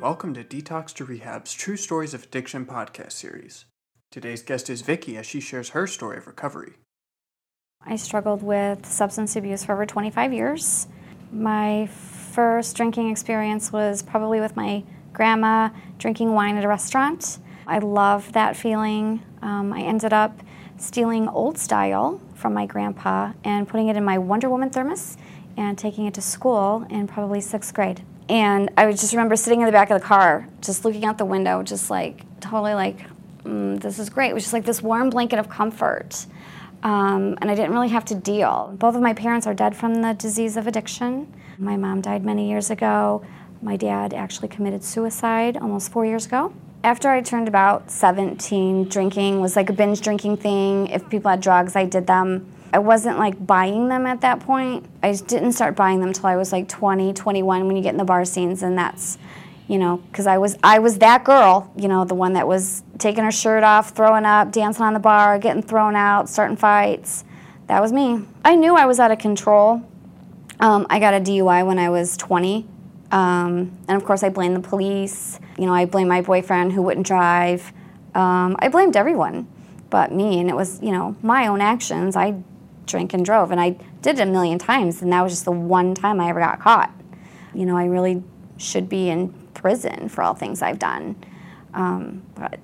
Welcome to Detox to Rehab's True Stories of Addiction podcast series. Today's guest is Vicky as she shares her story of recovery. I struggled with substance abuse for over 25 years. My first drinking experience was probably with my grandma drinking wine at a restaurant. I love that feeling. Um, I ended up stealing old style from my grandpa and putting it in my Wonder Woman thermos and taking it to school in probably sixth grade. And I just remember sitting in the back of the car, just looking out the window, just like totally like, mm, this is great. It was just like this warm blanket of comfort. Um, and I didn't really have to deal. Both of my parents are dead from the disease of addiction. My mom died many years ago. My dad actually committed suicide almost four years ago. After I turned about 17, drinking was like a binge drinking thing. If people had drugs, I did them. I wasn't like buying them at that point. I didn't start buying them until I was like 20, 21 when you get in the bar scenes and that's you know, because I was I was that girl, you know, the one that was taking her shirt off, throwing up, dancing on the bar, getting thrown out, starting fights. That was me. I knew I was out of control. Um, I got a DUI when I was 20, um, and of course I blamed the police. You know, I blamed my boyfriend who wouldn't drive. Um, I blamed everyone but me, and it was you know my own actions. I drank and drove, and I did it a million times, and that was just the one time I ever got caught. You know, I really should be in prison for all things I've done, um, but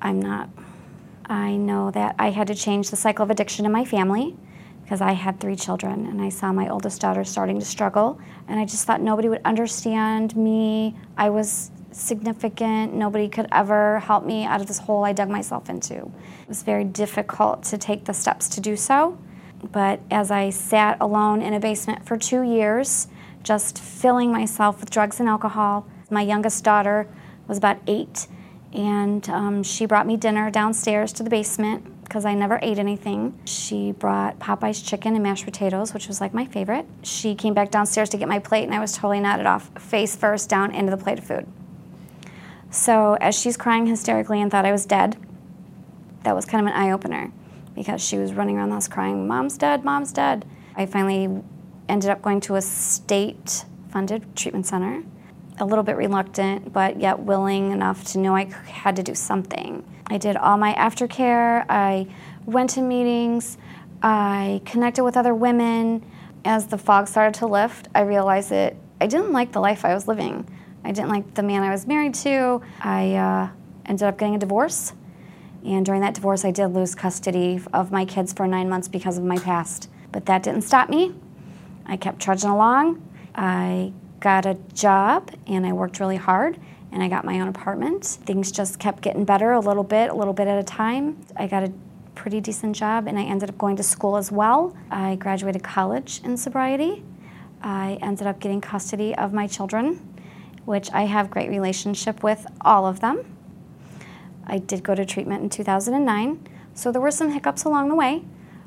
I'm not. I know that I had to change the cycle of addiction in my family because I had three children and I saw my oldest daughter starting to struggle, and I just thought nobody would understand me. I was significant. Nobody could ever help me out of this hole I dug myself into. It was very difficult to take the steps to do so. But as I sat alone in a basement for two years, just filling myself with drugs and alcohol, my youngest daughter was about eight, and um, she brought me dinner downstairs to the basement because I never ate anything. She brought Popeye's chicken and mashed potatoes, which was like my favorite. She came back downstairs to get my plate, and I was totally knotted off, face first down into the plate of food. So as she's crying hysterically and thought I was dead, that was kind of an eye opener because she was running around the house crying, Mom's dead, Mom's dead. I finally ended up going to a state funded treatment center, a little bit reluctant, but yet willing enough to know I had to do something. I did all my aftercare, I went to meetings, I connected with other women. As the fog started to lift, I realized that I didn't like the life I was living. I didn't like the man I was married to. I uh, ended up getting a divorce. And during that divorce, I did lose custody of my kids for nine months because of my past. But that didn't stop me. I kept trudging along. I got a job and I worked really hard and I got my own apartment. Things just kept getting better a little bit, a little bit at a time. I got a pretty decent job and I ended up going to school as well. I graduated college in sobriety. I ended up getting custody of my children which I have great relationship with all of them. I did go to treatment in 2009, so there were some hiccups along the way.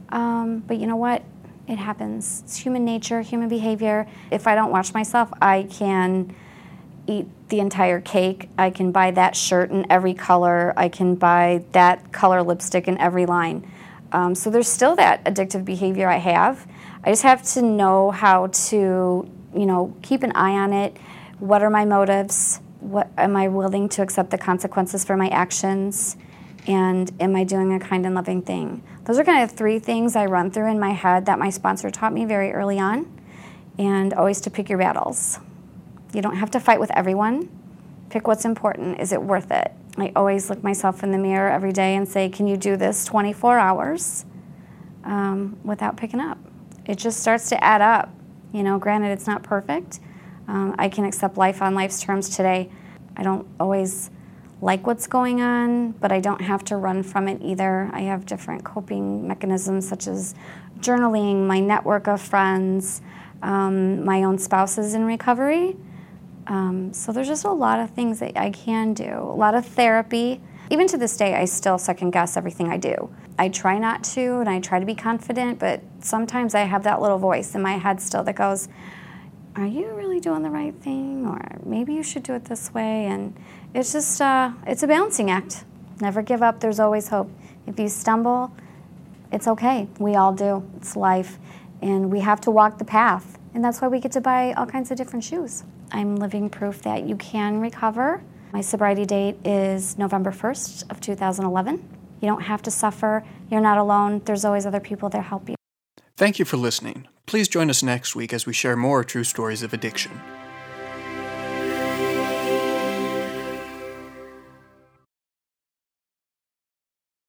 Um, but you know what? It happens. It's human nature, human behavior. If I don't watch myself, I can eat the entire cake. I can buy that shirt in every color. I can buy that color lipstick in every line. Um, so there's still that addictive behavior I have. I just have to know how to, you know, keep an eye on it what are my motives? What am I willing to accept the consequences for my actions? And am I doing a kind and loving thing? Those are kind of three things I run through in my head that my sponsor taught me very early on, and always to pick your battles. You don't have to fight with everyone. Pick what's important. Is it worth it? I always look myself in the mirror every day and say, Can you do this 24 hours um, without picking up? It just starts to add up. You know, granted, it's not perfect, um, I can accept life on life's terms today. I don't always like what's going on, but I don't have to run from it either. I have different coping mechanisms such as journaling, my network of friends, um, my own spouses in recovery. Um, so there's just a lot of things that I can do, a lot of therapy. Even to this day, I still second guess everything I do. I try not to and I try to be confident, but sometimes I have that little voice in my head still that goes, are you really doing the right thing or maybe you should do it this way and it's just uh, it's a balancing act never give up there's always hope if you stumble it's okay we all do it's life and we have to walk the path and that's why we get to buy all kinds of different shoes I'm living proof that you can recover. My sobriety date is November 1st of 2011. You don't have to suffer. You're not alone. There's always other people that help you. Thank you for listening. Please join us next week as we share more true stories of addiction.